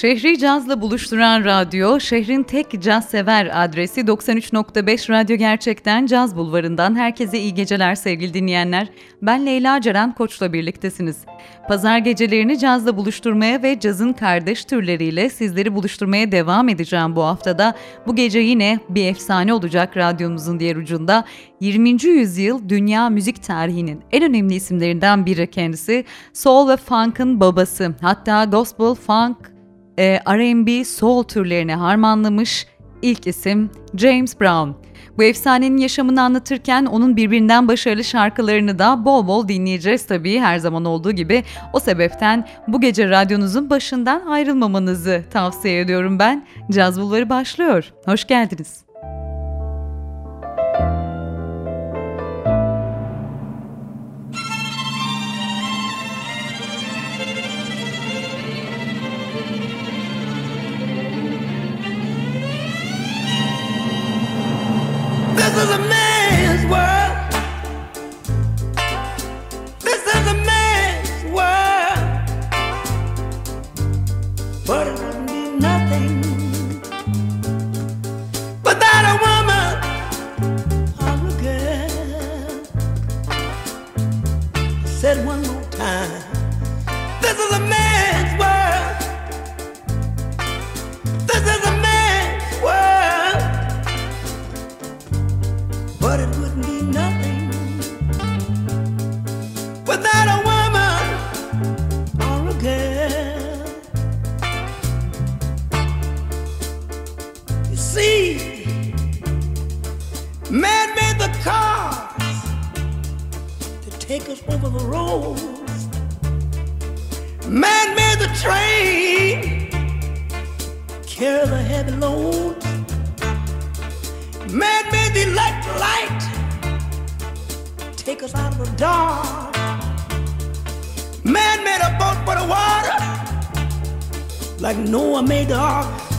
Şehri cazla buluşturan radyo, şehrin tek caz sever adresi 93.5 Radyo Gerçek'ten Caz Bulvarı'ndan herkese iyi geceler sevgili dinleyenler. Ben Leyla Ceren Koç'la birliktesiniz. Pazar gecelerini cazla buluşturmaya ve cazın kardeş türleriyle sizleri buluşturmaya devam edeceğim bu haftada. Bu gece yine bir efsane olacak radyomuzun diğer ucunda. 20. yüzyıl dünya müzik tarihinin en önemli isimlerinden biri kendisi. Soul ve funk'ın babası. Hatta gospel, funk, e, R&B, soul türlerini harmanlamış ilk isim James Brown. Bu efsanenin yaşamını anlatırken onun birbirinden başarılı şarkılarını da bol bol dinleyeceğiz tabii her zaman olduğu gibi. O sebepten bu gece radyonuzun başından ayrılmamanızı tavsiye ediyorum ben. Caz Bulvarı başlıyor. Hoş geldiniz. to a man. that dog.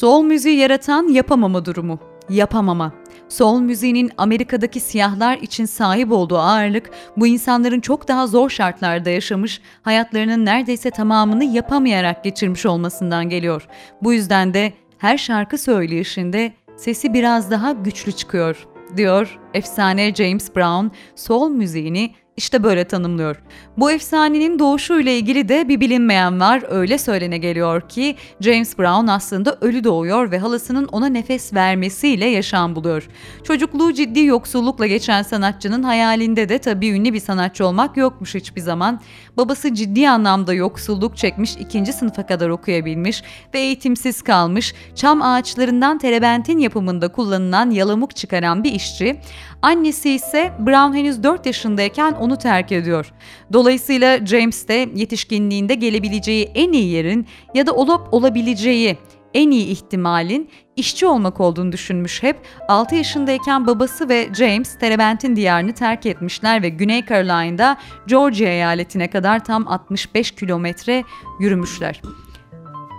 Soul müziği yaratan yapamama durumu. Yapamama. Soul müziğinin Amerika'daki siyahlar için sahip olduğu ağırlık bu insanların çok daha zor şartlarda yaşamış, hayatlarının neredeyse tamamını yapamayarak geçirmiş olmasından geliyor. Bu yüzden de her şarkı söyleyişinde sesi biraz daha güçlü çıkıyor, diyor efsane James Brown, soul müziğini işte böyle tanımlıyor. Bu efsanenin doğuşuyla ilgili de bir bilinmeyen var. Öyle söylene geliyor ki James Brown aslında ölü doğuyor ve halasının ona nefes vermesiyle yaşam buluyor. Çocukluğu ciddi yoksullukla geçen sanatçının hayalinde de tabii ünlü bir sanatçı olmak yokmuş hiçbir zaman. Babası ciddi anlamda yoksulluk çekmiş, ikinci sınıfa kadar okuyabilmiş ve eğitimsiz kalmış, çam ağaçlarından terebentin yapımında kullanılan yalamuk çıkaran bir işçi. Annesi ise Brown henüz 4 yaşındayken onu terk ediyor. Dolayısıyla James de yetişkinliğinde gelebileceği en iyi yerin ya da olup olabileceği en iyi ihtimalin işçi olmak olduğunu düşünmüş hep. 6 yaşındayken babası ve James Terebent'in diyarını terk etmişler ve Güney Carolina'da Georgia eyaletine kadar tam 65 kilometre yürümüşler.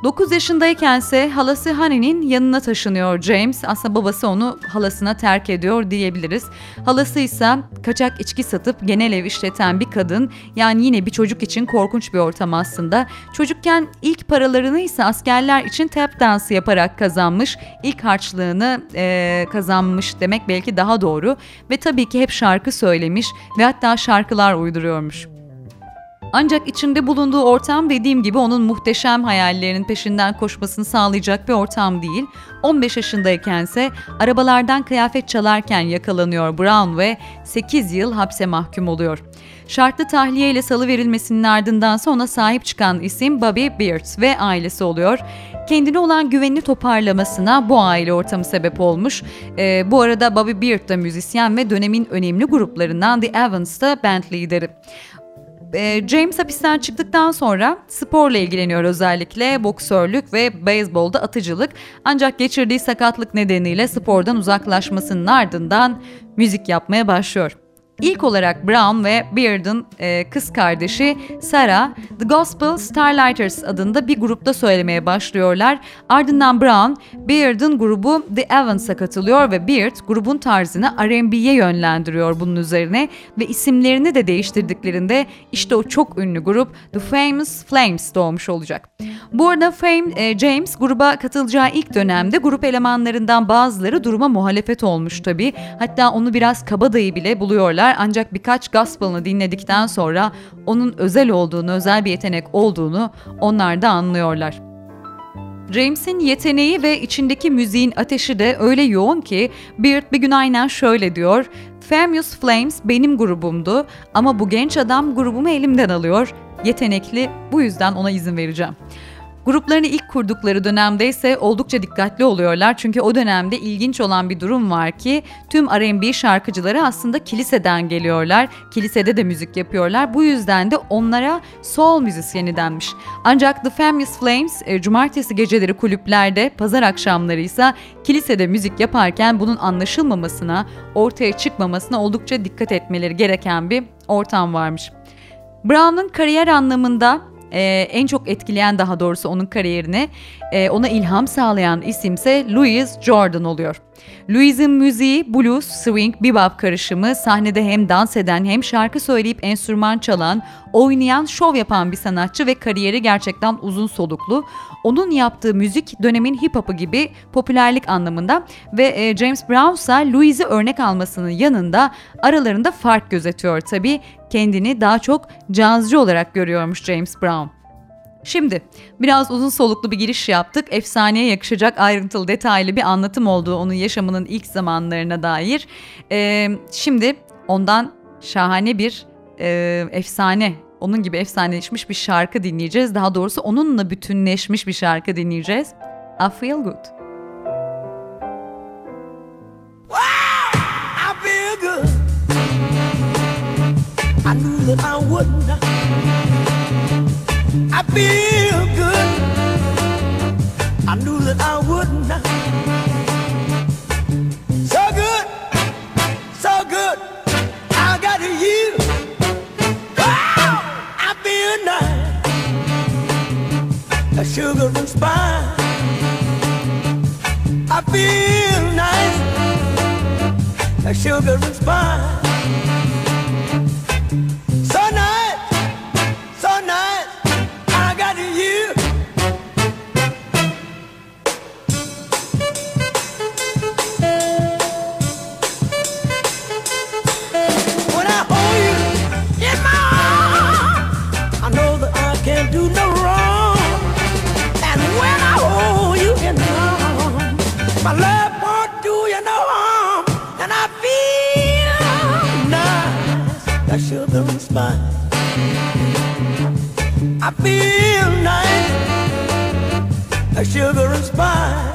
9 yaşındaykense halası Honey'nin yanına taşınıyor James. Aslında babası onu halasına terk ediyor diyebiliriz. Halası ise kaçak içki satıp genel ev işleten bir kadın. Yani yine bir çocuk için korkunç bir ortam aslında. Çocukken ilk paralarını ise askerler için tap dansı yaparak kazanmış. İlk harçlığını e, kazanmış demek belki daha doğru. Ve tabii ki hep şarkı söylemiş ve hatta şarkılar uyduruyormuş. Ancak içinde bulunduğu ortam dediğim gibi onun muhteşem hayallerinin peşinden koşmasını sağlayacak bir ortam değil. 15 yaşındaykense arabalardan kıyafet çalarken yakalanıyor Brown ve 8 yıl hapse mahkum oluyor. Şartlı tahliye ile salı verilmesinin ardındansa ona sahip çıkan isim Bobby Beard ve ailesi oluyor. Kendine olan güvenini toparlamasına bu aile ortamı sebep olmuş. Ee, bu arada Bobby Beard da müzisyen ve dönemin önemli gruplarından The Evans'ta band lideri. Ee, James hapisten çıktıktan sonra sporla ilgileniyor özellikle boksörlük ve beyzbolda atıcılık. Ancak geçirdiği sakatlık nedeniyle spordan uzaklaşmasının ardından müzik yapmaya başlıyor. İlk olarak Brown ve Beard'ın e, kız kardeşi Sarah, The Gospel Starlighters adında bir grupta söylemeye başlıyorlar. Ardından Brown, Beard'ın grubu The Evans'a katılıyor ve Beard grubun tarzını R&B'ye yönlendiriyor bunun üzerine ve isimlerini de değiştirdiklerinde işte o çok ünlü grup The Famous Flames doğmuş olacak. Bu arada Fame, e, James gruba katılacağı ilk dönemde grup elemanlarından bazıları duruma muhalefet olmuş tabi. Hatta onu biraz kabadayı bile buluyorlar ancak birkaç gospel'ını dinledikten sonra onun özel olduğunu, özel bir yetenek olduğunu onlar da anlıyorlar. James'in yeteneği ve içindeki müziğin ateşi de öyle yoğun ki Beard bir gün aynen şöyle diyor. Famous Flames benim grubumdu ama bu genç adam grubumu elimden alıyor. Yetenekli bu yüzden ona izin vereceğim. Gruplarını ilk kurdukları dönemde ise oldukça dikkatli oluyorlar çünkü o dönemde ilginç olan bir durum var ki tüm R&B şarkıcıları aslında kiliseden geliyorlar. Kilisede de müzik yapıyorlar. Bu yüzden de onlara soul müzisyeni denmiş. Ancak The Famous Flames e, cumartesi geceleri kulüplerde, pazar akşamları ise kilisede müzik yaparken bunun anlaşılmamasına, ortaya çıkmamasına oldukça dikkat etmeleri gereken bir ortam varmış. Brown'un kariyer anlamında e, en çok etkileyen daha doğrusu onun kariyerini e, ona ilham sağlayan isimse Louis Jordan oluyor. Louis'in müziği blues, swing, bebop karışımı sahnede hem dans eden hem şarkı söyleyip enstrüman çalan, oynayan, şov yapan bir sanatçı ve kariyeri gerçekten uzun soluklu. Onun yaptığı müzik dönemin hip hop'u gibi popülerlik anlamında ve e, James Brown ise Louis'i örnek almasının yanında aralarında fark gözetiyor tabii. Kendini daha çok cazcı olarak görüyormuş James Brown. Şimdi biraz uzun soluklu bir giriş yaptık. Efsaneye yakışacak ayrıntılı detaylı bir anlatım olduğu onun yaşamının ilk zamanlarına dair. Ee, şimdi ondan şahane bir e, efsane onun gibi efsaneleşmiş bir şarkı dinleyeceğiz. Daha doğrusu onunla bütünleşmiş bir şarkı dinleyeceğiz. I Feel Good. I knew that I wouldn't. I feel sugar and spice. I feel nice. like sugar and spice. and spine.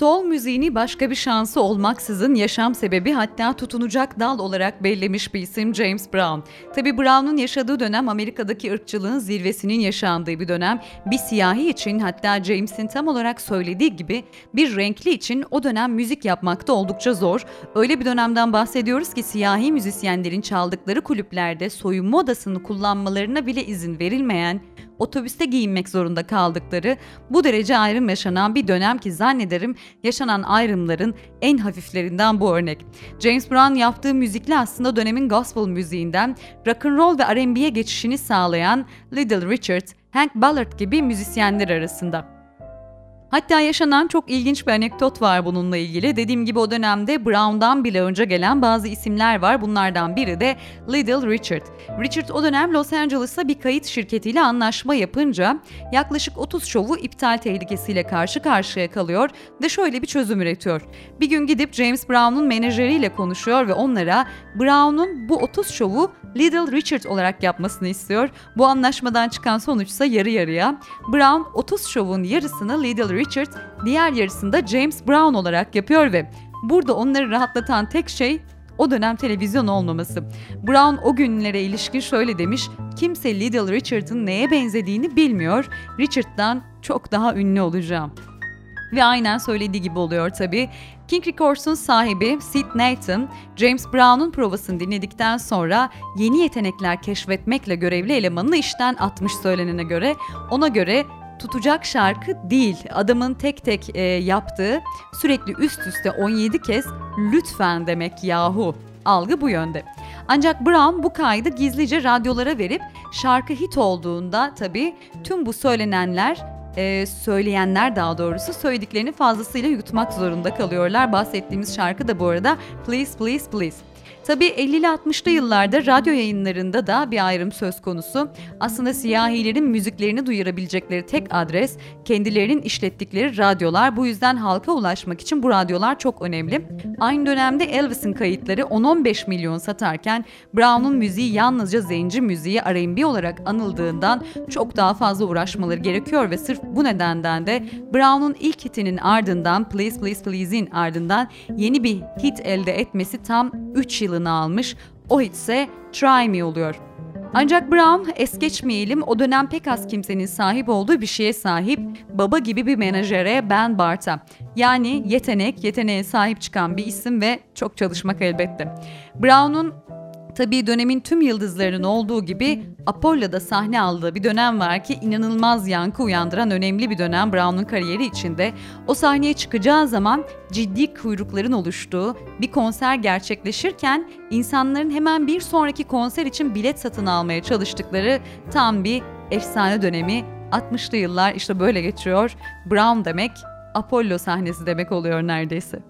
Sol müziğini başka bir şansı olmaksızın yaşam sebebi hatta tutunacak dal olarak bellemiş bir isim James Brown. Tabi Brown'un yaşadığı dönem Amerika'daki ırkçılığın zirvesinin yaşandığı bir dönem. Bir siyahi için hatta James'in tam olarak söylediği gibi bir renkli için o dönem müzik yapmakta oldukça zor. Öyle bir dönemden bahsediyoruz ki siyahi müzisyenlerin çaldıkları kulüplerde soyunma odasını kullanmalarına bile izin verilmeyen otobüste giyinmek zorunda kaldıkları bu derece ayrım yaşanan bir dönem ki zannederim yaşanan ayrımların en hafiflerinden bu örnek. James Brown yaptığı müzikle aslında dönemin gospel müziğinden rock and roll ve R&B'ye geçişini sağlayan Little Richard, Hank Ballard gibi müzisyenler arasında. Hatta yaşanan çok ilginç bir anekdot var bununla ilgili. Dediğim gibi o dönemde Brown'dan bile önce gelen bazı isimler var. Bunlardan biri de Little Richard. Richard o dönem Los Angeles'ta bir kayıt şirketiyle anlaşma yapınca yaklaşık 30 şovu iptal tehlikesiyle karşı karşıya kalıyor ve şöyle bir çözüm üretiyor. Bir gün gidip James Brown'un menajeriyle konuşuyor ve onlara Brown'un bu 30 şovu Little Richard olarak yapmasını istiyor. Bu anlaşmadan çıkan sonuçsa yarı yarıya. Brown 30 şovun yarısını Little Richard, diğer yarısını da James Brown olarak yapıyor ve burada onları rahatlatan tek şey o dönem televizyon olmaması. Brown o günlere ilişkin şöyle demiş, kimse Little Richard'ın neye benzediğini bilmiyor, Richard'dan çok daha ünlü olacağım. Ve aynen söylediği gibi oluyor tabii. King Records'un sahibi Sid Nathan, James Brown'un provasını dinledikten sonra yeni yetenekler keşfetmekle görevli elemanını işten atmış söylenene göre. Ona göre tutacak şarkı değil, adamın tek tek e, yaptığı sürekli üst üste 17 kez lütfen demek yahu. Algı bu yönde. Ancak Brown bu kaydı gizlice radyolara verip şarkı hit olduğunda tabii tüm bu söylenenler e, söyleyenler daha doğrusu söylediklerini fazlasıyla yutmak zorunda kalıyorlar. Bahsettiğimiz şarkı da bu arada Please Please Please. Tabii 50'li 60'lı yıllarda radyo yayınlarında da bir ayrım söz konusu. Aslında siyahilerin müziklerini duyurabilecekleri tek adres kendilerinin işlettikleri radyolar. Bu yüzden halka ulaşmak için bu radyolar çok önemli. Aynı dönemde Elvis'in kayıtları 10-15 milyon satarken Brown'un müziği yalnızca zenci müziği R&B olarak anıldığından çok daha fazla uğraşmaları gerekiyor ve sırf bu nedenden de Brown'un ilk hitinin ardından Please Please Please'in ardından yeni bir hit elde etmesi tam 3 adını almış. O ise Try Me oluyor. Ancak Brown es geçmeyelim o dönem pek az kimsenin sahip olduğu bir şeye sahip baba gibi bir menajere Ben Bart'a. Yani yetenek, yeteneğe sahip çıkan bir isim ve çok çalışmak elbette. Brown'un Tabii dönemin tüm yıldızlarının olduğu gibi Apollo'da sahne aldığı bir dönem var ki inanılmaz yankı uyandıran önemli bir dönem Brown'un kariyeri içinde. O sahneye çıkacağı zaman ciddi kuyrukların oluştuğu bir konser gerçekleşirken insanların hemen bir sonraki konser için bilet satın almaya çalıştıkları tam bir efsane dönemi 60'lı yıllar işte böyle geçiyor. Brown demek Apollo sahnesi demek oluyor neredeyse.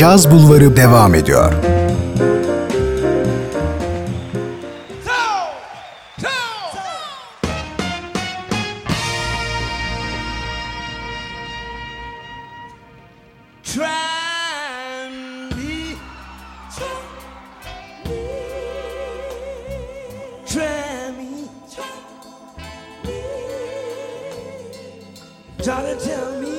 Caz Bulvarı devam ediyor. Try tell me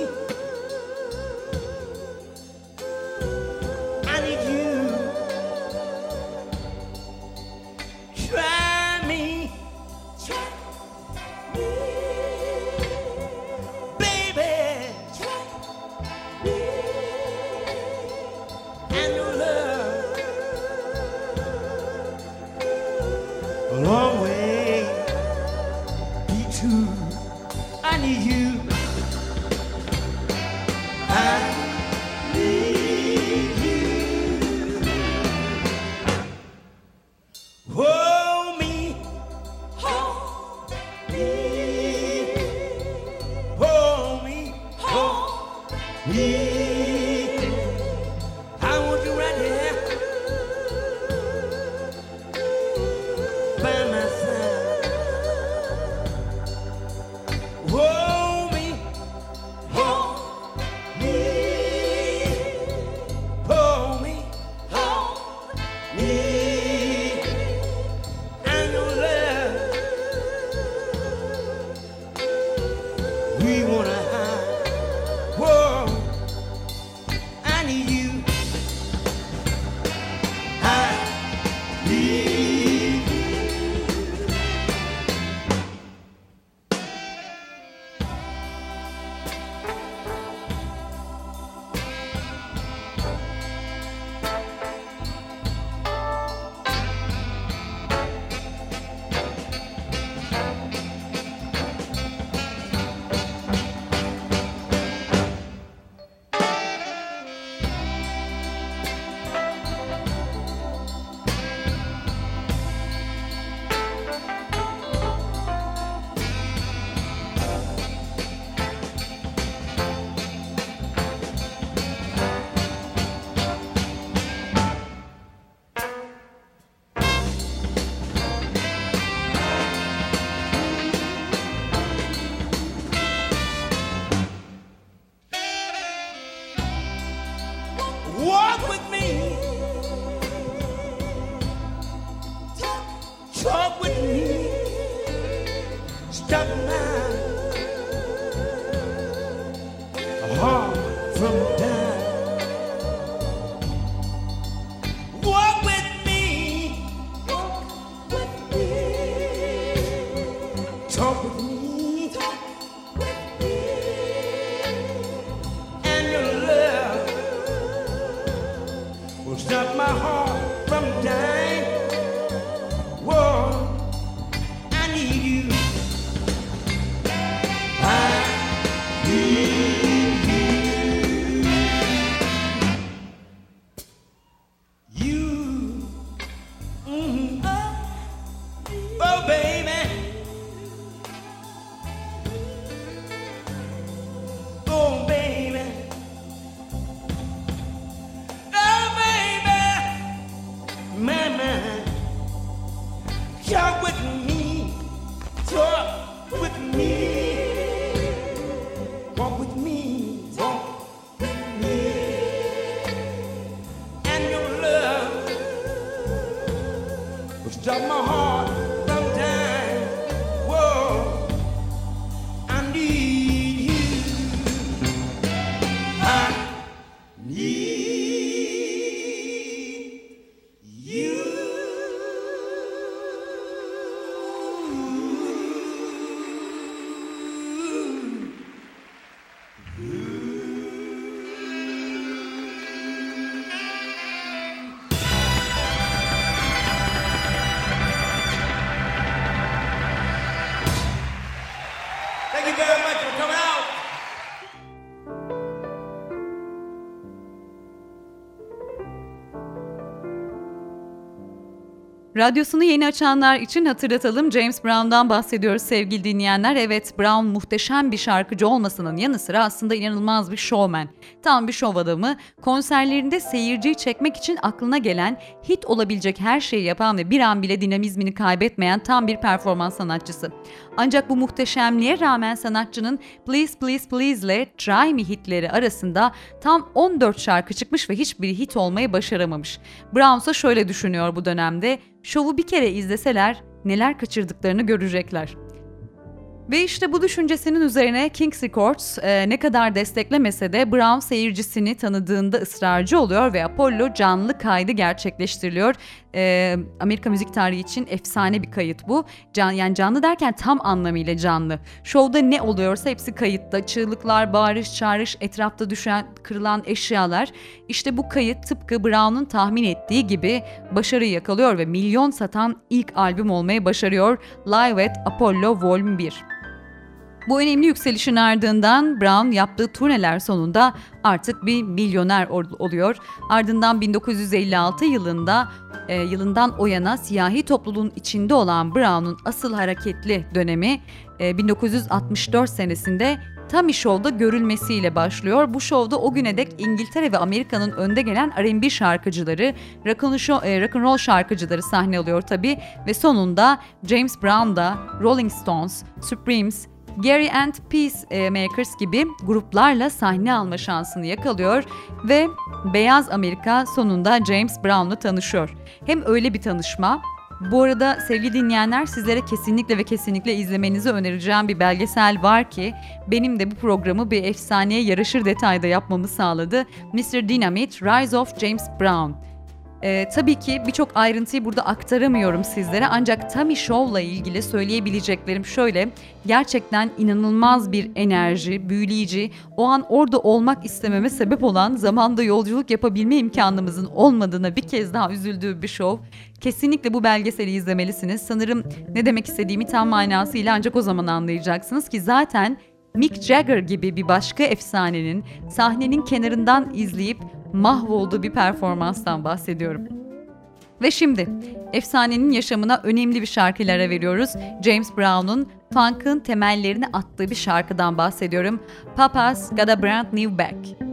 Doesn't. Radyosunu yeni açanlar için hatırlatalım James Brown'dan bahsediyoruz sevgili dinleyenler. Evet Brown muhteşem bir şarkıcı olmasının yanı sıra aslında inanılmaz bir showman. Tam bir şov adamı. Konserlerinde seyirciyi çekmek için aklına gelen hit olabilecek her şeyi yapan ve bir an bile dinamizmini kaybetmeyen tam bir performans sanatçısı. Ancak bu muhteşemliğe rağmen sanatçının Please Please Please ile Try Me hitleri arasında tam 14 şarkı çıkmış ve hiçbiri hit olmayı başaramamış. Brown ise şöyle düşünüyor bu dönemde. Şovu bir kere izleseler neler kaçırdıklarını görecekler. Ve işte bu düşüncesinin üzerine Kings Records e, ne kadar desteklemese de Brown seyircisini tanıdığında ısrarcı oluyor ve Apollo canlı kaydı gerçekleştiriliyor. E, Amerika müzik tarihi için efsane bir kayıt bu. Can, yani canlı derken tam anlamıyla canlı. Şovda ne oluyorsa hepsi kayıtta. Çığlıklar, bağırış, çağrış, etrafta düşen, kırılan eşyalar. İşte bu kayıt tıpkı Brown'un tahmin ettiği gibi başarıyı yakalıyor ve milyon satan ilk albüm olmayı başarıyor. Live at Apollo Volume 1. Bu önemli yükselişin ardından Brown yaptığı turneler sonunda artık bir milyoner oluyor. Ardından 1956 yılında e, yılından o yana siyahi topluluğun içinde olan Brown'un asıl hareketli dönemi e, 1964 senesinde Tommy Show'da görülmesiyle başlıyor. Bu şovda o güne dek İngiltere ve Amerika'nın önde gelen R&B şarkıcıları, rock and, e, şarkıcıları sahne alıyor tabi ve sonunda James Brown da Rolling Stones, Supremes, Gary and Peacemakers gibi gruplarla sahne alma şansını yakalıyor ve Beyaz Amerika sonunda James Brown'la tanışıyor. Hem öyle bir tanışma bu arada sevgili dinleyenler sizlere kesinlikle ve kesinlikle izlemenizi önereceğim bir belgesel var ki benim de bu programı bir efsaneye yarışır detayda yapmamı sağladı. Mr. Dynamite Rise of James Brown. Ee, tabii ki birçok ayrıntıyı burada aktaramıyorum sizlere ancak Tommy Show'la ilgili söyleyebileceklerim şöyle. Gerçekten inanılmaz bir enerji, büyüleyici, o an orada olmak istememe sebep olan zamanda yolculuk yapabilme imkanımızın olmadığına bir kez daha üzüldüğü bir show. Kesinlikle bu belgeseli izlemelisiniz. Sanırım ne demek istediğimi tam manasıyla ancak o zaman anlayacaksınız ki zaten Mick Jagger gibi bir başka efsanenin sahnenin kenarından izleyip mahvolduğu bir performanstan bahsediyorum. Ve şimdi efsanenin yaşamına önemli bir şarkılara veriyoruz. James Brown'un funk'ın temellerini attığı bir şarkıdan bahsediyorum. Papa's Got a Brand New Bag.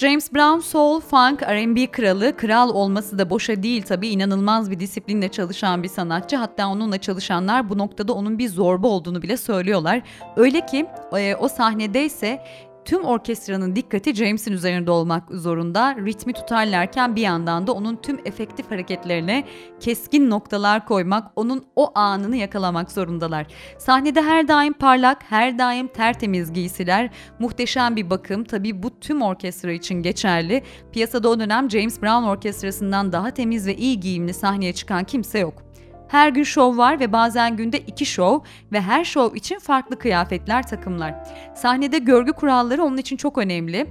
James Brown soul, funk, R&B kralı, kral olması da boşa değil tabii inanılmaz bir disiplinle çalışan bir sanatçı. Hatta onunla çalışanlar bu noktada onun bir zorba olduğunu bile söylüyorlar. Öyle ki e, o sahnedeyse Tüm orkestranın dikkati James'in üzerinde olmak zorunda. Ritmi tutarlarken bir yandan da onun tüm efektif hareketlerine keskin noktalar koymak, onun o anını yakalamak zorundalar. Sahnede her daim parlak, her daim tertemiz giysiler, muhteşem bir bakım. Tabii bu tüm orkestra için geçerli. Piyasada o dönem James Brown orkestrasından daha temiz ve iyi giyimli sahneye çıkan kimse yok. Her gün şov var ve bazen günde iki şov ve her şov için farklı kıyafetler, takımlar. Sahnede görgü kuralları onun için çok önemli.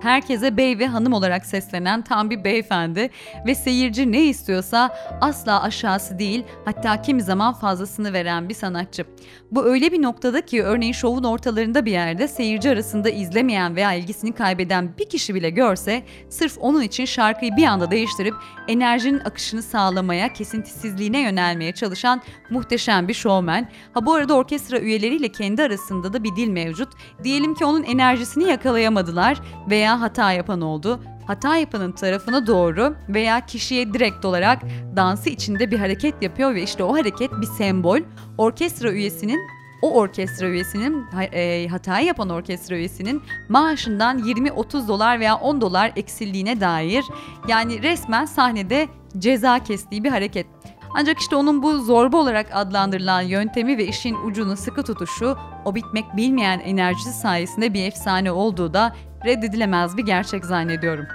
Herkese bey ve hanım olarak seslenen tam bir beyefendi ve seyirci ne istiyorsa asla aşağısı değil hatta kimi zaman fazlasını veren bir sanatçı. Bu öyle bir noktada ki örneğin şovun ortalarında bir yerde seyirci arasında izlemeyen veya ilgisini kaybeden bir kişi bile görse sırf onun için şarkıyı bir anda değiştirip enerjinin akışını sağlamaya, kesintisizliğine yönelmeye çalışan muhteşem bir şovmen. Ha bu arada orkestra üyeleriyle kendi arasında da bir dil mevcut. Diyelim ki onun enerjisini yakalayamadılar veya veya hata yapan oldu. Hata yapanın tarafına doğru veya kişiye direkt olarak dansı içinde bir hareket yapıyor ve işte o hareket bir sembol. Orkestra üyesinin o orkestra üyesinin e, hatayı yapan orkestra üyesinin maaşından 20-30 dolar veya 10 dolar eksildiğine dair yani resmen sahnede ceza kestiği bir hareket. Ancak işte onun bu zorba olarak adlandırılan yöntemi ve işin ucunu sıkı tutuşu, o bitmek bilmeyen enerjisi sayesinde bir efsane olduğu da reddedilemez bir gerçek zannediyorum.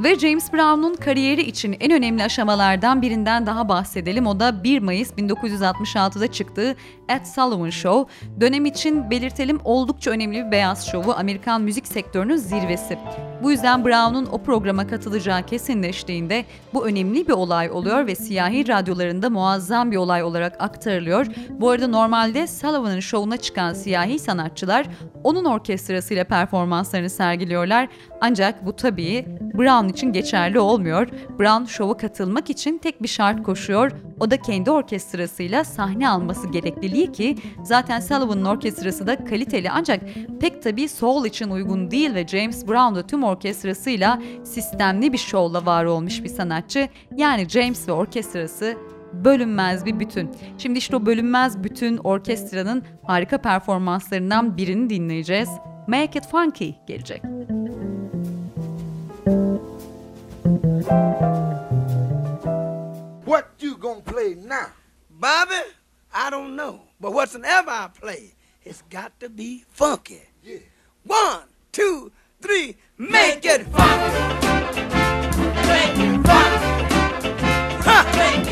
Ve James Brown'un kariyeri için en önemli aşamalardan birinden daha bahsedelim. O da 1 Mayıs 1966'da çıktığı Ed Sullivan Show. Dönem için belirtelim oldukça önemli bir beyaz şovu, Amerikan müzik sektörünün zirvesi. Bu yüzden Brown'un o programa katılacağı kesinleştiğinde bu önemli bir olay oluyor ve siyahi radyolarında muazzam bir olay olarak aktarılıyor. Bu arada normalde Sullivan'ın şovuna çıkan siyahi sanatçılar onun orkestrasıyla performanslarını sergiliyorlar. Ancak bu tabii Brown için geçerli olmuyor. Brown şova katılmak için tek bir şart koşuyor. O da kendi orkestrasıyla sahne alması gerekliliği ki zaten Sullivan'ın orkestrası da kaliteli ancak pek tabii soul için uygun değil ve James Brown da tüm orkestrasıyla sistemli bir şovla var olmuş bir sanatçı. Yani James ve orkestrası bölünmez bir bütün. Şimdi işte o bölünmez bütün orkestranın harika performanslarından birini dinleyeceğiz. Make It Funky gelecek. What you gonna play now? Bobby, I don't know. But whatsoever I play, it's got to be funky. Yeah. One, two, three, make it funky. Make it funky. Ha! Make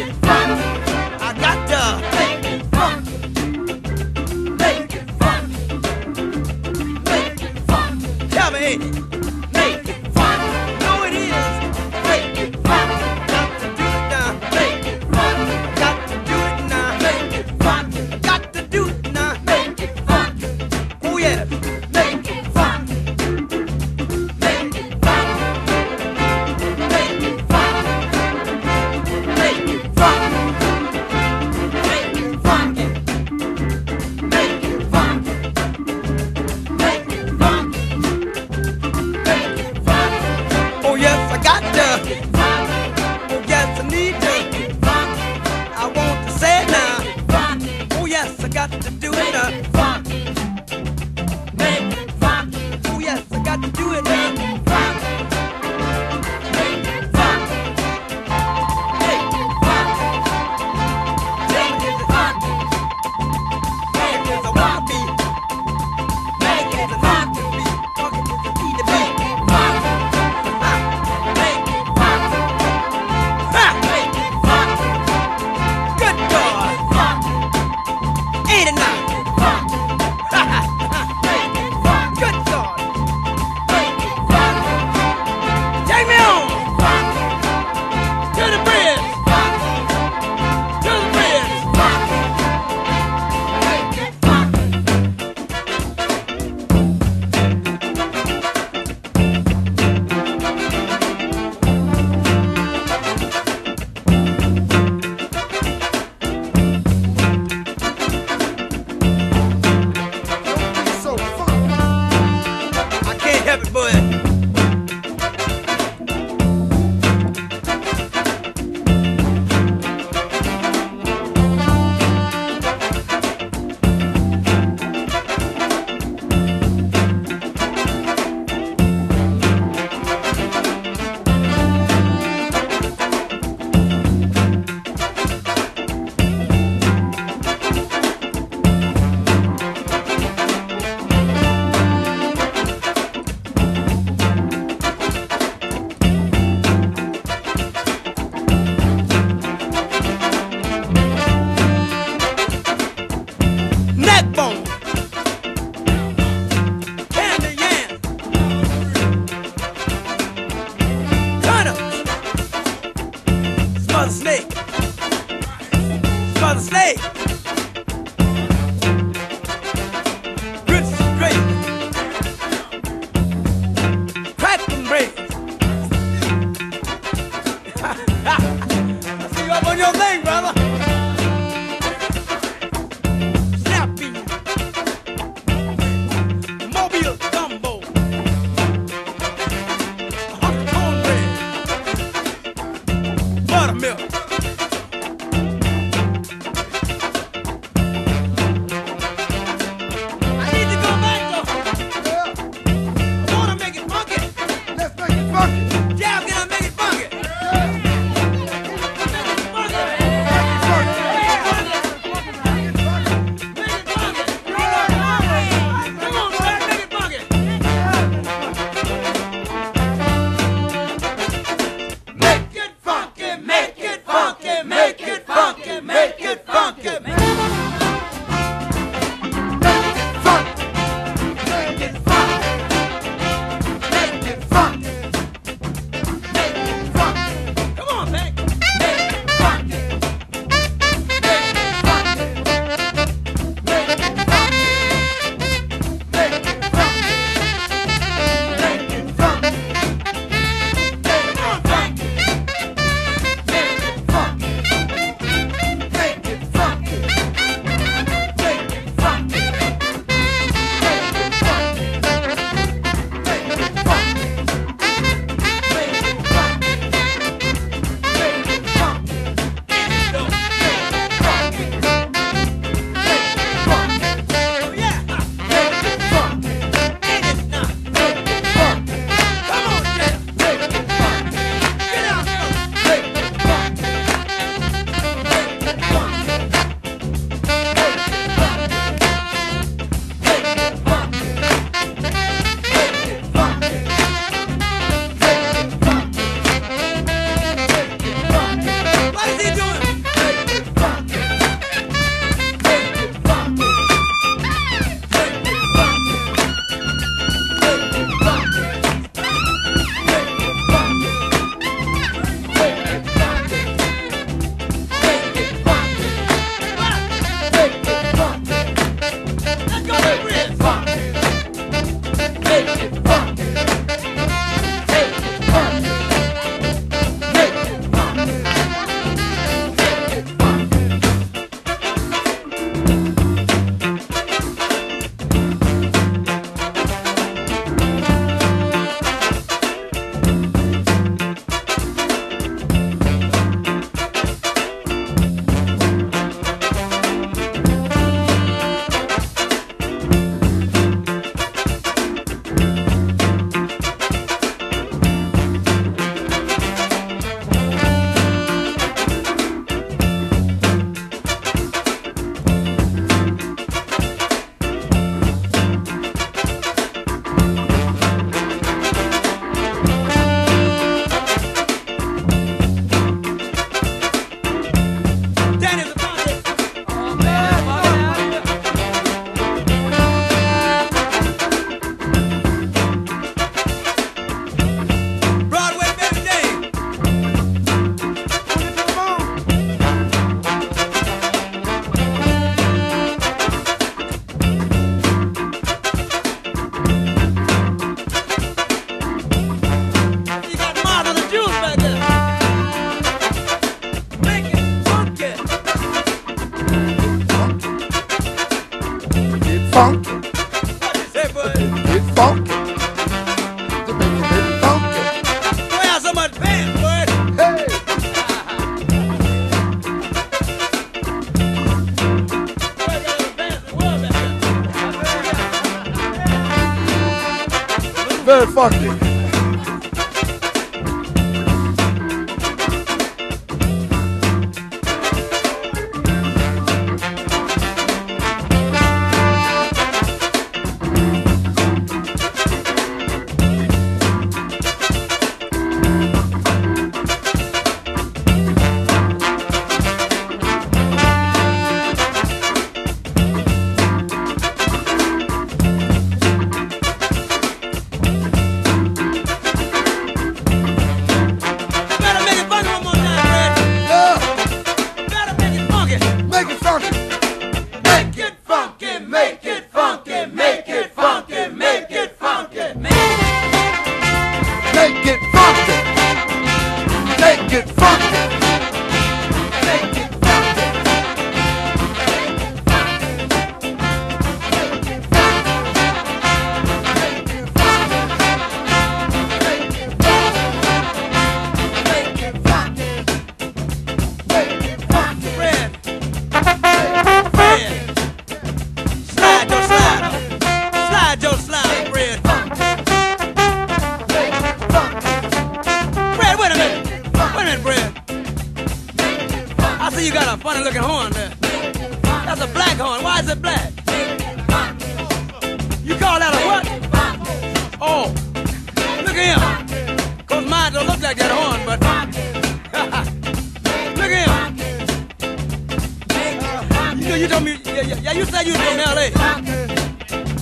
You you told me, yeah, yeah, yeah you said you was from L.A.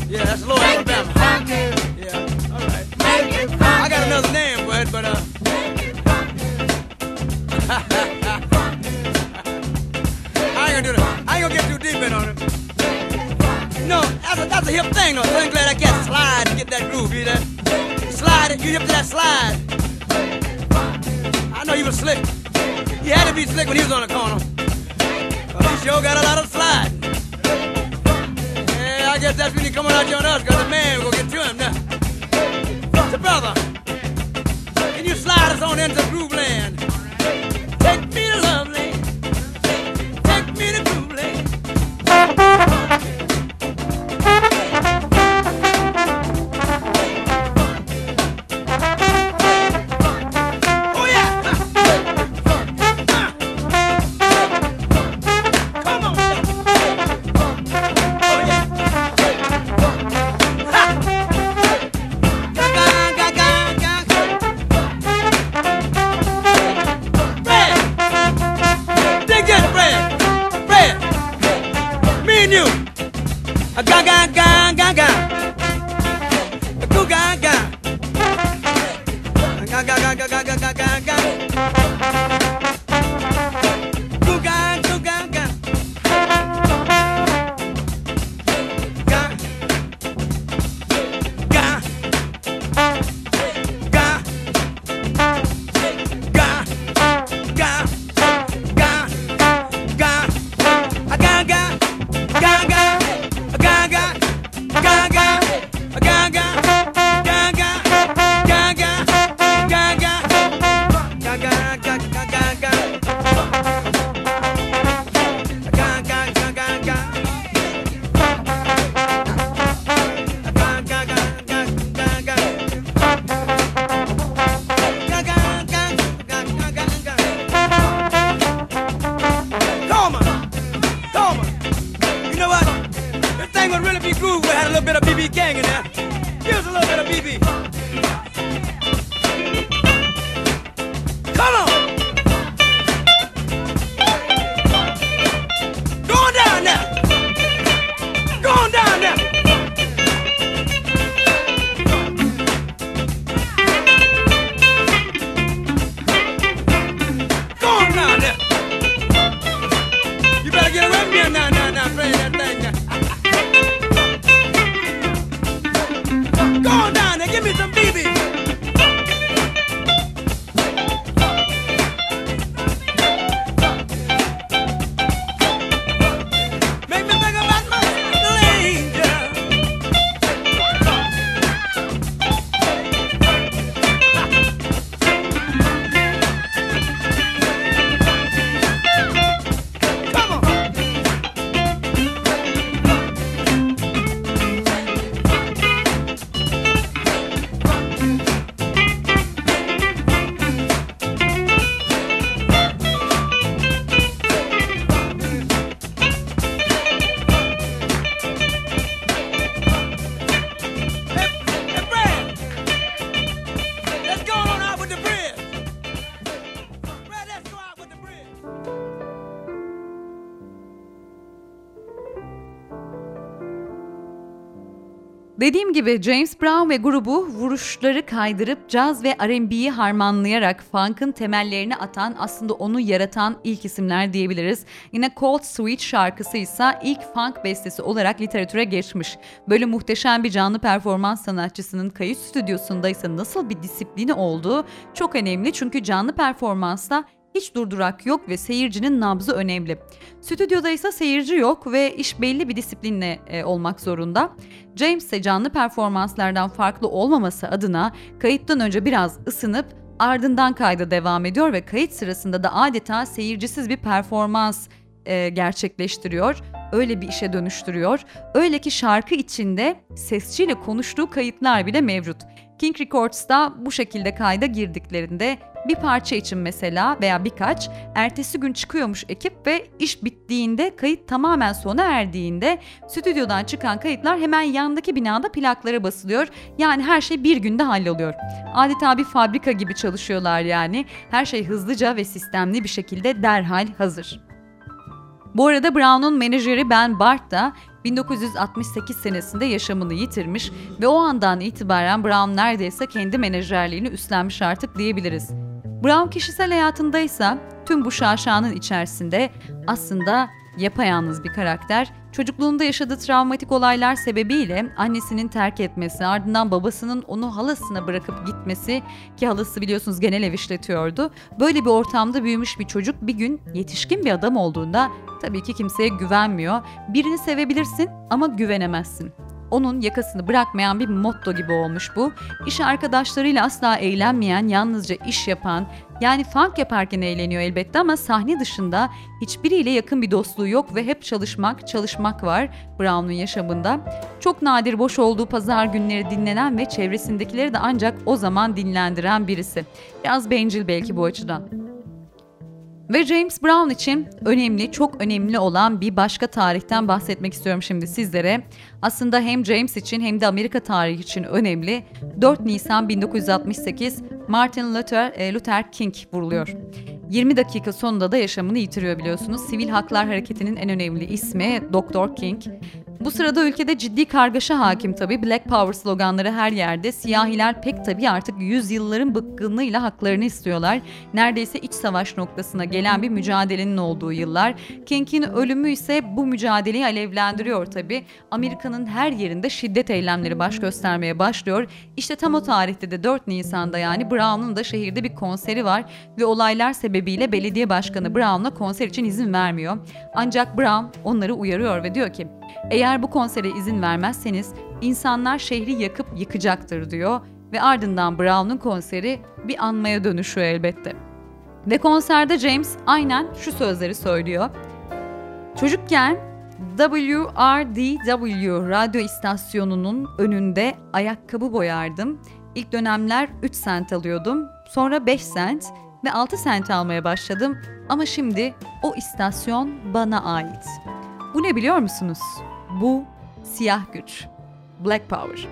Yeah, that's Lower Alabama. Yeah, all right. I got another name for it, but uh. I ain't gonna do that. I ain't gonna get too deep in on it. No, that's a, that's a hip thing though. So I'm glad I can slide and get that groove, you know? Slide it, you hip to that slide. I know you was slick. You had to be slick when he was on the corner. Sure got a lot of slide. Yeah, I guess that's he coming out on us, cause the man will get to him now. So brother, can you slide us on into groove would really be groove. if We had a little bit of BB Gang in there. Us a little bit of BB. Gibi James Brown ve grubu vuruşları kaydırıp caz ve R&B'yi harmanlayarak funk'ın temellerini atan aslında onu yaratan ilk isimler diyebiliriz. Yine Cold Sweet şarkısı ise ilk funk bestesi olarak literatüre geçmiş. Böyle muhteşem bir canlı performans sanatçısının kayıt stüdyosunda ise nasıl bir disiplini olduğu çok önemli çünkü canlı performansta hiç durdurak yok ve seyircinin nabzı önemli. Stüdyoda ise seyirci yok ve iş belli bir disiplinle e, olmak zorunda. James ise canlı performanslardan farklı olmaması adına kayıttan önce biraz ısınıp ardından kayda devam ediyor ve kayıt sırasında da adeta seyircisiz bir performans e, gerçekleştiriyor. Öyle bir işe dönüştürüyor. Öyle ki şarkı içinde sesçiyle konuştuğu kayıtlar bile mevcut. King Records'ta bu şekilde kayda girdiklerinde bir parça için mesela veya birkaç ertesi gün çıkıyormuş ekip ve iş bittiğinde kayıt tamamen sona erdiğinde stüdyodan çıkan kayıtlar hemen yandaki binada plaklara basılıyor. Yani her şey bir günde halloluyor. Adeta bir fabrika gibi çalışıyorlar yani. Her şey hızlıca ve sistemli bir şekilde derhal hazır. Bu arada Brown'un menajeri Ben Bart da 1968 senesinde yaşamını yitirmiş ve o andan itibaren Brown neredeyse kendi menajerliğini üstlenmiş artık diyebiliriz. Brown kişisel hayatında ise tüm bu şaşanın içerisinde aslında yapayalnız bir karakter. Çocukluğunda yaşadığı travmatik olaylar sebebiyle annesinin terk etmesi, ardından babasının onu halasına bırakıp gitmesi ki halası biliyorsunuz genel ev işletiyordu. Böyle bir ortamda büyümüş bir çocuk bir gün yetişkin bir adam olduğunda tabii ki kimseye güvenmiyor. Birini sevebilirsin ama güvenemezsin onun yakasını bırakmayan bir motto gibi olmuş bu. İş arkadaşlarıyla asla eğlenmeyen, yalnızca iş yapan, yani funk yaparken eğleniyor elbette ama sahne dışında hiçbiriyle yakın bir dostluğu yok ve hep çalışmak, çalışmak var Brown'un yaşamında. Çok nadir boş olduğu pazar günleri dinlenen ve çevresindekileri de ancak o zaman dinlendiren birisi. Biraz bencil belki bu açıdan. Ve James Brown için önemli, çok önemli olan bir başka tarihten bahsetmek istiyorum şimdi sizlere. Aslında hem James için hem de Amerika tarihi için önemli. 4 Nisan 1968 Martin Luther, e, Luther King vuruluyor. 20 dakika sonunda da yaşamını yitiriyor biliyorsunuz. Sivil Haklar Hareketi'nin en önemli ismi Dr. King. Bu sırada ülkede ciddi kargaşa hakim tabii. Black Power sloganları her yerde. Siyahiler pek tabii artık yüzyılların bıkkınlığıyla haklarını istiyorlar. Neredeyse iç savaş noktasına gelen bir mücadelenin olduğu yıllar. King'in ölümü ise bu mücadeleyi alevlendiriyor tabii. Amerika'nın her yerinde şiddet eylemleri baş göstermeye başlıyor. İşte tam o tarihte de 4 Nisan'da yani Brown'un da şehirde bir konseri var ve olaylar sebebiyle belediye başkanı Brown'a konser için izin vermiyor. Ancak Brown onları uyarıyor ve diyor ki eğer bu konsere izin vermezseniz insanlar şehri yakıp yıkacaktır diyor ve ardından Brown'un konseri bir anmaya dönüşüyor elbette. Ve konserde James aynen şu sözleri söylüyor. Çocukken WRDW radyo istasyonunun önünde ayakkabı boyardım. İlk dönemler 3 sent alıyordum, sonra 5 sent ve 6 sent almaya başladım ama şimdi o istasyon bana ait. Bu ne biliyor musunuz? Bu siyah güç. Black Power.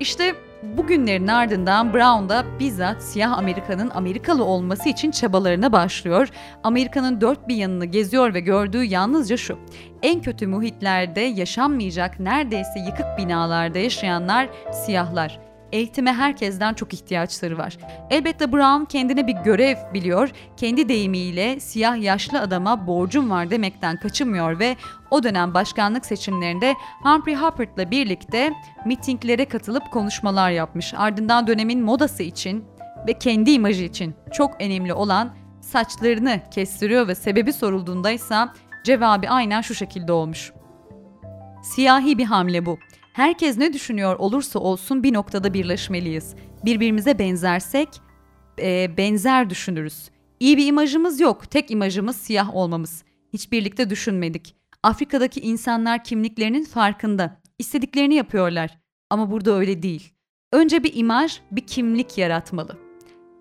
İşte bugünlerin ardından Brown da bizzat siyah Amerika'nın Amerikalı olması için çabalarına başlıyor. Amerika'nın dört bir yanını geziyor ve gördüğü yalnızca şu. En kötü muhitlerde yaşanmayacak neredeyse yıkık binalarda yaşayanlar siyahlar eğitime herkesten çok ihtiyaçları var. Elbette Brown kendine bir görev biliyor. Kendi deyimiyle siyah yaşlı adama borcum var demekten kaçınmıyor ve o dönem başkanlık seçimlerinde Humphrey Huppard'la birlikte mitinglere katılıp konuşmalar yapmış. Ardından dönemin modası için ve kendi imajı için çok önemli olan saçlarını kestiriyor ve sebebi sorulduğunda ise cevabı aynen şu şekilde olmuş. Siyahi bir hamle bu. Herkes ne düşünüyor olursa olsun bir noktada birleşmeliyiz. Birbirimize benzersek e, benzer düşünürüz. İyi bir imajımız yok. Tek imajımız siyah olmamız. Hiç birlikte düşünmedik. Afrika'daki insanlar kimliklerinin farkında. İstediklerini yapıyorlar. Ama burada öyle değil. Önce bir imaj, bir kimlik yaratmalı.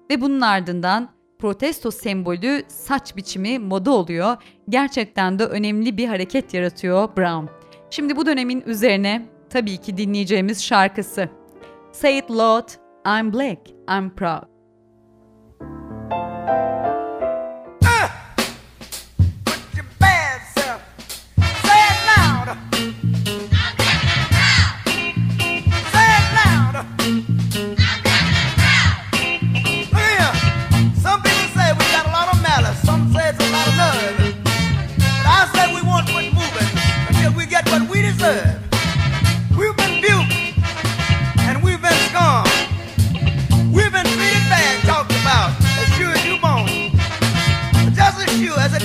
Ve bunun ardından protesto sembolü saç biçimi moda oluyor. Gerçekten de önemli bir hareket yaratıyor Brown. Şimdi bu dönemin üzerine tabii ki dinleyeceğimiz şarkısı. Say it loud, I'm black, I'm proud.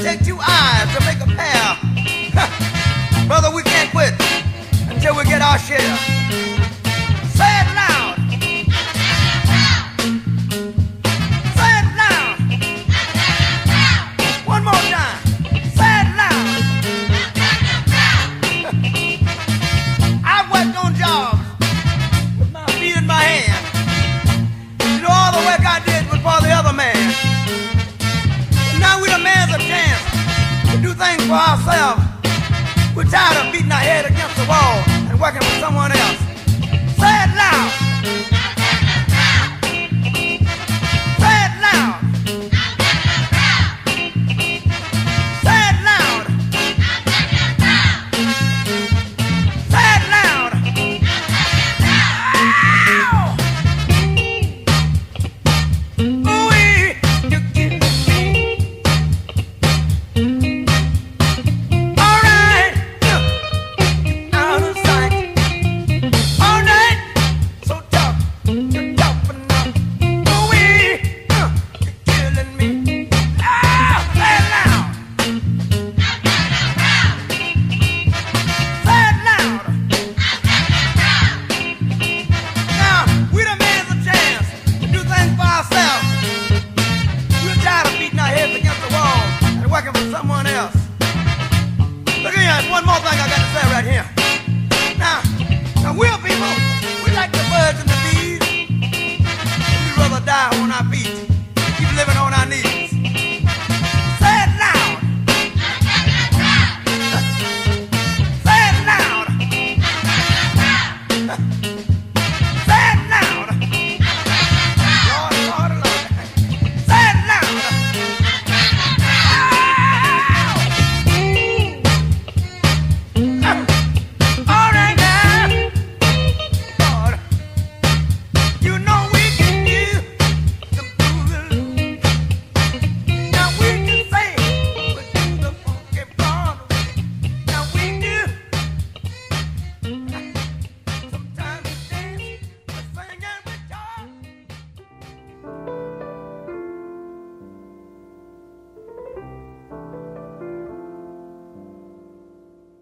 take two eyes to make a pair. Brother, we can't quit until we get our share.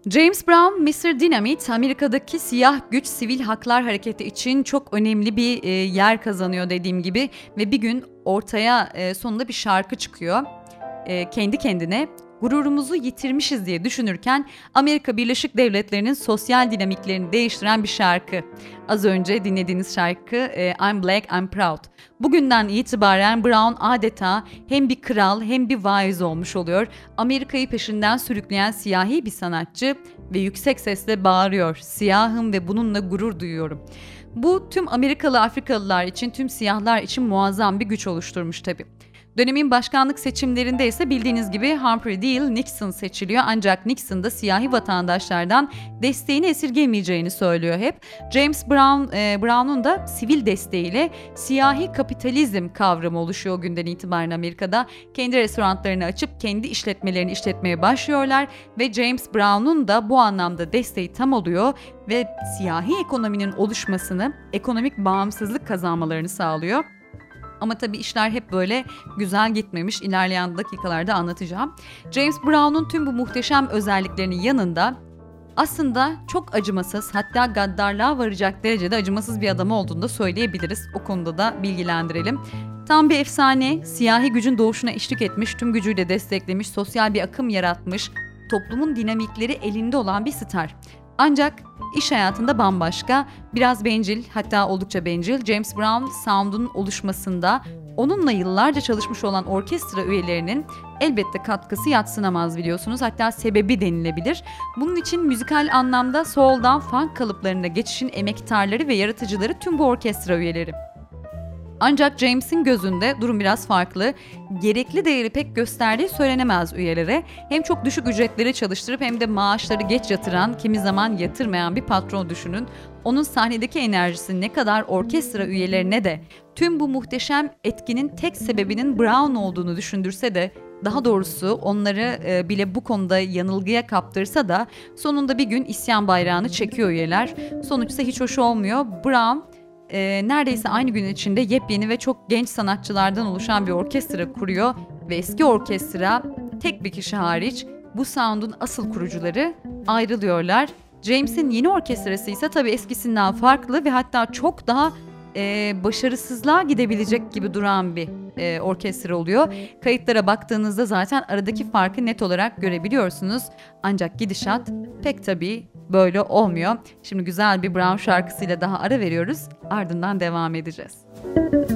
James Brown, Mr. Dynamite, Amerika'daki siyah güç sivil haklar hareketi için çok önemli bir e, yer kazanıyor dediğim gibi ve bir gün ortaya e, sonunda bir şarkı çıkıyor. E, kendi kendine gururumuzu yitirmişiz diye düşünürken Amerika Birleşik Devletleri'nin sosyal dinamiklerini değiştiren bir şarkı. Az önce dinlediğiniz şarkı e, I'm Black, I'm Proud. Bugünden itibaren Brown adeta hem bir kral hem bir vaiz olmuş oluyor. Amerika'yı peşinden sürükleyen siyahi bir sanatçı ve yüksek sesle bağırıyor. Siyahım ve bununla gurur duyuyorum. Bu tüm Amerikalı Afrikalılar için, tüm siyahlar için muazzam bir güç oluşturmuş tabii. Dönemin başkanlık seçimlerinde ise bildiğiniz gibi Humphrey değil Nixon seçiliyor ancak Nixon da siyahi vatandaşlardan desteğini esirgemeyeceğini söylüyor hep. James Brown e, Brown'un da sivil desteğiyle siyahi kapitalizm kavramı oluşuyor günden itibaren Amerika'da. Kendi restoranlarını açıp kendi işletmelerini işletmeye başlıyorlar ve James Brown'un da bu anlamda desteği tam oluyor ve siyahi ekonominin oluşmasını, ekonomik bağımsızlık kazanmalarını sağlıyor. Ama tabii işler hep böyle güzel gitmemiş. İlerleyen dakikalarda anlatacağım. James Brown'un tüm bu muhteşem özelliklerinin yanında aslında çok acımasız hatta gaddarlığa varacak derecede acımasız bir adam olduğunu da söyleyebiliriz. O konuda da bilgilendirelim. Tam bir efsane, siyahi gücün doğuşuna eşlik etmiş, tüm gücüyle desteklemiş, sosyal bir akım yaratmış, toplumun dinamikleri elinde olan bir star. Ancak iş hayatında bambaşka, biraz bencil hatta oldukça bencil James Brown sound'un oluşmasında onunla yıllarca çalışmış olan orkestra üyelerinin elbette katkısı yatsınamaz biliyorsunuz. Hatta sebebi denilebilir. Bunun için müzikal anlamda soul'dan funk kalıplarına geçişin emektarları ve yaratıcıları tüm bu orkestra üyeleri. Ancak James'in gözünde durum biraz farklı. Gerekli değeri pek gösterdiği söylenemez üyelere. Hem çok düşük ücretleri çalıştırıp hem de maaşları geç yatıran, kimi zaman yatırmayan bir patron düşünün. Onun sahnedeki enerjisi ne kadar orkestra üyelerine de tüm bu muhteşem etkinin tek sebebinin Brown olduğunu düşündürse de daha doğrusu onları e, bile bu konuda yanılgıya kaptırsa da sonunda bir gün isyan bayrağını çekiyor üyeler. Sonuçta hiç hoş olmuyor. Brown e, neredeyse aynı gün içinde yepyeni ve çok genç sanatçılardan oluşan bir orkestra kuruyor ve eski orkestra tek bir kişi hariç bu sound'un asıl kurucuları ayrılıyorlar. James'in yeni orkestrası ise tabii eskisinden farklı ve hatta çok daha e, başarısızlığa gidebilecek gibi duran bir e, orkestra oluyor. Kayıtlara baktığınızda zaten aradaki farkı net olarak görebiliyorsunuz. Ancak gidişat pek tabii böyle olmuyor. Şimdi güzel bir Brown şarkısıyla daha ara veriyoruz. Ardından devam edeceğiz. Hey!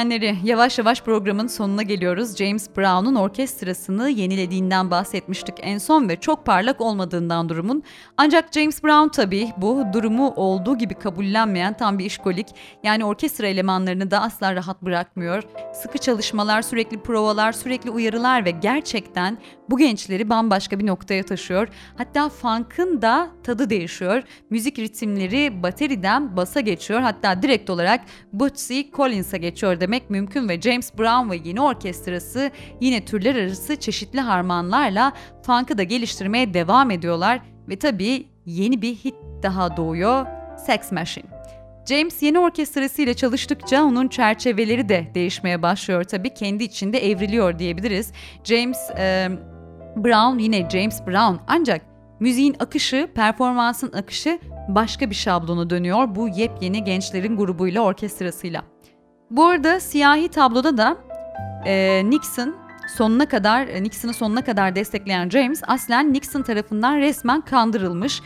Dinleyenleri, yavaş yavaş programın sonuna geliyoruz. James Brown'un orkestrasını yenilediğinden bahsetmiştik en son ve çok parlak olmadığından durumun. Ancak James Brown tabii bu durumu olduğu gibi kabullenmeyen tam bir işkolik. Yani orkestra elemanlarını da asla rahat bırakmıyor. Sıkı çalışmalar, sürekli provalar, sürekli uyarılar ve gerçekten bu gençleri bambaşka bir noktaya taşıyor. Hatta funk'ın da tadı değişiyor. Müzik ritimleri bateriden basa geçiyor. Hatta direkt olarak Bootsy Collins'a geçiyor demek mümkün ve James Brown ve yeni orkestrası yine türler arası çeşitli harmanlarla funk'ı da geliştirmeye devam ediyorlar ve tabii yeni bir hit daha doğuyor Sex Machine. James yeni orkestrası ile çalıştıkça onun çerçeveleri de değişmeye başlıyor tabii. Kendi içinde evriliyor diyebiliriz. James e, Brown yine James Brown ancak müziğin akışı, performansın akışı başka bir şablonu dönüyor bu yepyeni gençlerin grubuyla orkestrasıyla. Bu arada siyahi tabloda da e, Nixon sonuna kadar Nixon'ı sonuna kadar destekleyen James aslen Nixon tarafından resmen kandırılmış.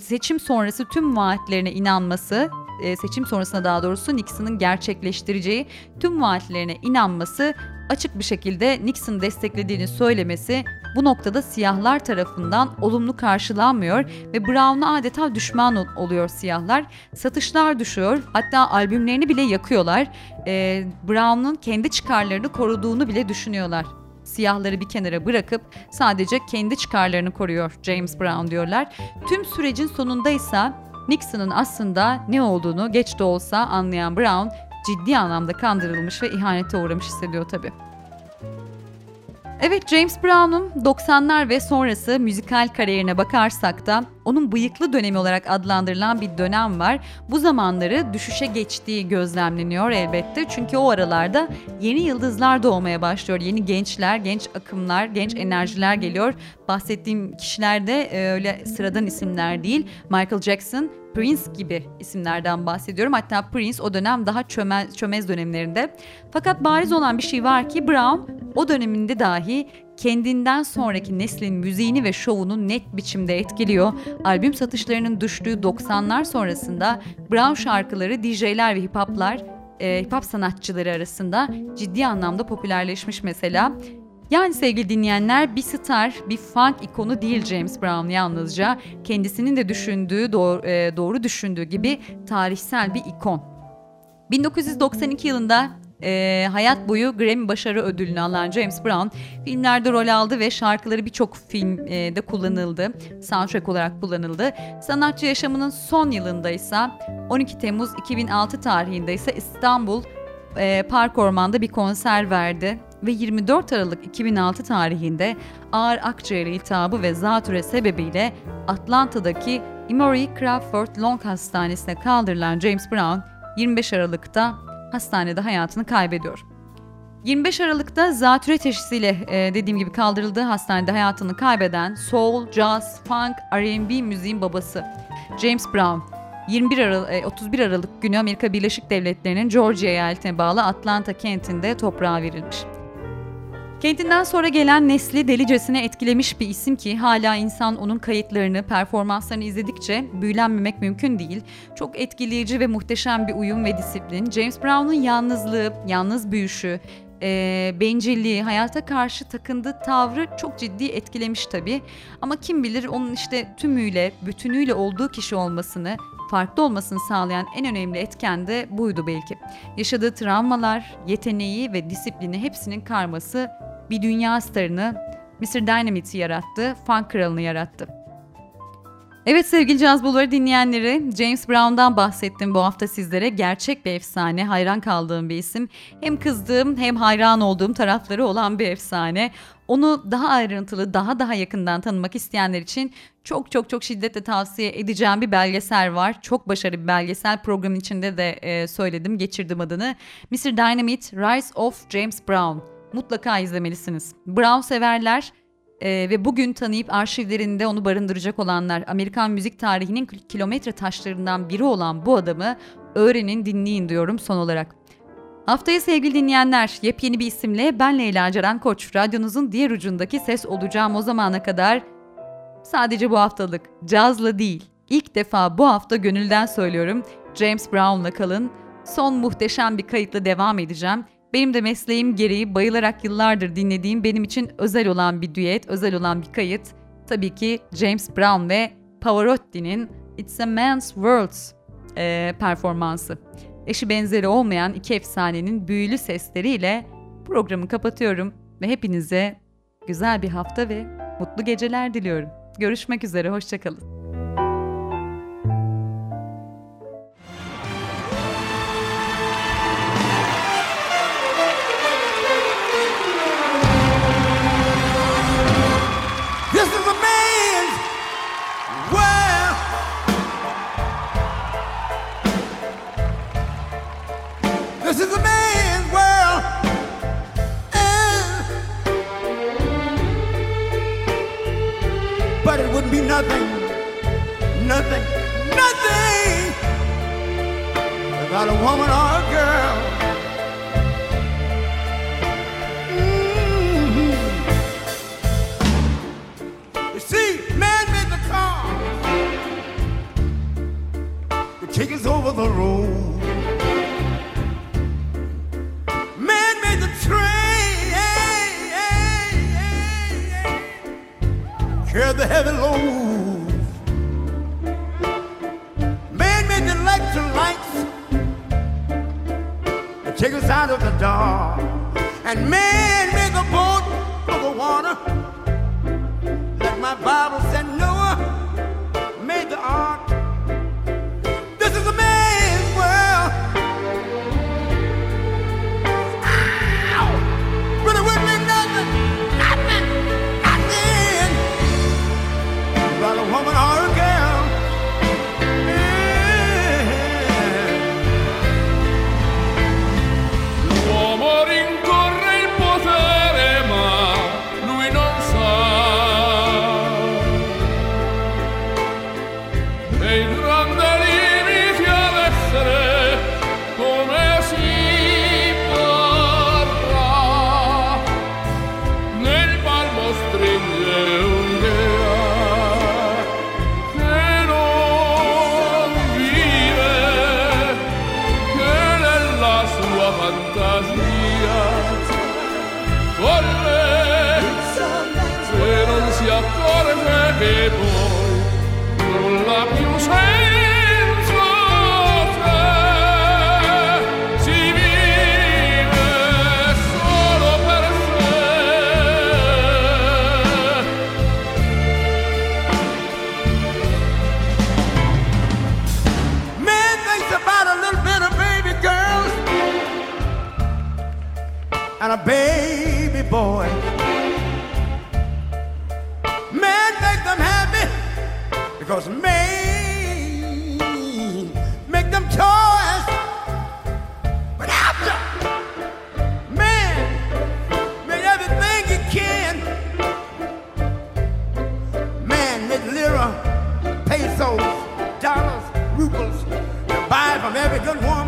Seçim sonrası tüm vaatlerine inanması, e, seçim sonrasında daha doğrusu Nixon'ın gerçekleştireceği tüm vaatlerine inanması, açık bir şekilde Nixon desteklediğini söylemesi bu noktada siyahlar tarafından olumlu karşılanmıyor ve Brown'a adeta düşman ol- oluyor siyahlar. Satışlar düşüyor hatta albümlerini bile yakıyorlar. Ee, Brown'un kendi çıkarlarını koruduğunu bile düşünüyorlar. Siyahları bir kenara bırakıp sadece kendi çıkarlarını koruyor James Brown diyorlar. Tüm sürecin sonunda ise Nixon'ın aslında ne olduğunu geç de olsa anlayan Brown ciddi anlamda kandırılmış ve ihanete uğramış hissediyor tabii. Evet James Brown'un 90'lar ve sonrası müzikal kariyerine bakarsak da onun bıyıklı dönemi olarak adlandırılan bir dönem var. Bu zamanları düşüşe geçtiği gözlemleniyor elbette. Çünkü o aralarda yeni yıldızlar doğmaya başlıyor. Yeni gençler, genç akımlar, genç enerjiler geliyor. Bahsettiğim kişiler de e, öyle sıradan isimler değil. Michael Jackson, Prince gibi isimlerden bahsediyorum. Hatta Prince o dönem daha çömez, çömez dönemlerinde. Fakat bariz olan bir şey var ki Brown o döneminde dahi kendinden sonraki neslin müziğini ve şovunu net biçimde etkiliyor. Albüm satışlarının düştüğü 90'lar sonrasında Brown şarkıları DJ'ler ve hip hop'lar e, hip hop sanatçıları arasında ciddi anlamda popülerleşmiş mesela. Yani sevgili dinleyenler bir star, bir funk ikonu değil James Brown yalnızca. Kendisinin de düşündüğü, doğru, e, doğru düşündüğü gibi tarihsel bir ikon. 1992 yılında e, hayat boyu Grammy başarı ödülünü alan James Brown filmlerde rol aldı ve şarkıları birçok filmde kullanıldı. Soundtrack olarak kullanıldı. Sanatçı yaşamının son yılında ise 12 Temmuz 2006 tarihinde ise İstanbul e, Park Orman'da bir konser verdi ve 24 Aralık 2006 tarihinde ağır akciğer iltihabı ve zatüre sebebiyle Atlanta'daki Emory Crawford Long Hastanesi'ne kaldırılan James Brown 25 Aralık'ta hastanede hayatını kaybediyor. 25 Aralık'ta zatüre teşhisiyle e, dediğim gibi kaldırıldığı hastanede hayatını kaybeden soul, jazz, funk, R&B müziğin babası James Brown 21 Aralık, 31 Aralık günü Amerika Birleşik Devletleri'nin Georgia eyaletine bağlı Atlanta kentinde toprağa verilmiş. Kentinden sonra gelen nesli delicesine etkilemiş bir isim ki hala insan onun kayıtlarını, performanslarını izledikçe büyülenmemek mümkün değil. Çok etkileyici ve muhteşem bir uyum ve disiplin. James Brown'un yalnızlığı, yalnız büyüşü, e, bencilliği, hayata karşı takındığı tavrı çok ciddi etkilemiş tabii. Ama kim bilir onun işte tümüyle, bütünüyle olduğu kişi olmasını farklı olmasını sağlayan en önemli etken de buydu belki. Yaşadığı travmalar, yeteneği ve disiplini hepsinin karması bir dünya starını Mr. Dynamit'i yarattı, funk kralını yarattı. Evet sevgili Caz Bulvarı dinleyenleri, James Brown'dan bahsettim bu hafta sizlere. Gerçek bir efsane, hayran kaldığım bir isim. Hem kızdığım hem hayran olduğum tarafları olan bir efsane. Onu daha ayrıntılı, daha daha yakından tanımak isteyenler için çok çok çok şiddetle tavsiye edeceğim bir belgesel var. Çok başarılı bir belgesel. Programın içinde de e, söyledim, geçirdim adını. Mr. Dynamite, Rise of James Brown. Mutlaka izlemelisiniz. Brown severler ee, ve bugün tanıyıp arşivlerinde onu barındıracak olanlar Amerikan müzik tarihinin kilometre taşlarından biri olan bu adamı öğrenin dinleyin diyorum son olarak. Haftaya sevgili dinleyenler yepyeni bir isimle ben Leyla Ceren Koç radyonuzun diğer ucundaki ses olacağım o zamana kadar sadece bu haftalık cazla değil ilk defa bu hafta gönülden söylüyorum James Brown'la kalın son muhteşem bir kayıtla devam edeceğim. Benim de mesleğim gereği bayılarak yıllardır dinlediğim benim için özel olan bir düet, özel olan bir kayıt. Tabii ki James Brown ve Pavarotti'nin It's a Man's World e, performansı. Eşi benzeri olmayan iki efsanenin büyülü sesleriyle programı kapatıyorum ve hepinize güzel bir hafta ve mutlu geceler diliyorum. Görüşmek üzere, hoşçakalın. Nothing, nothing, nothing without a woman or a girl. Mm-hmm. You see, man made the car to take us over the road. Carry the heavy load. Made the electric lights to take us out of the dark. And man made the boat of the water. Like my Bible said, Noah made the ark. and a baby boy. Men make them happy because men make them toys. But after man made everything he can, man made lira, pesos, dollars, rubles, buy from every good woman.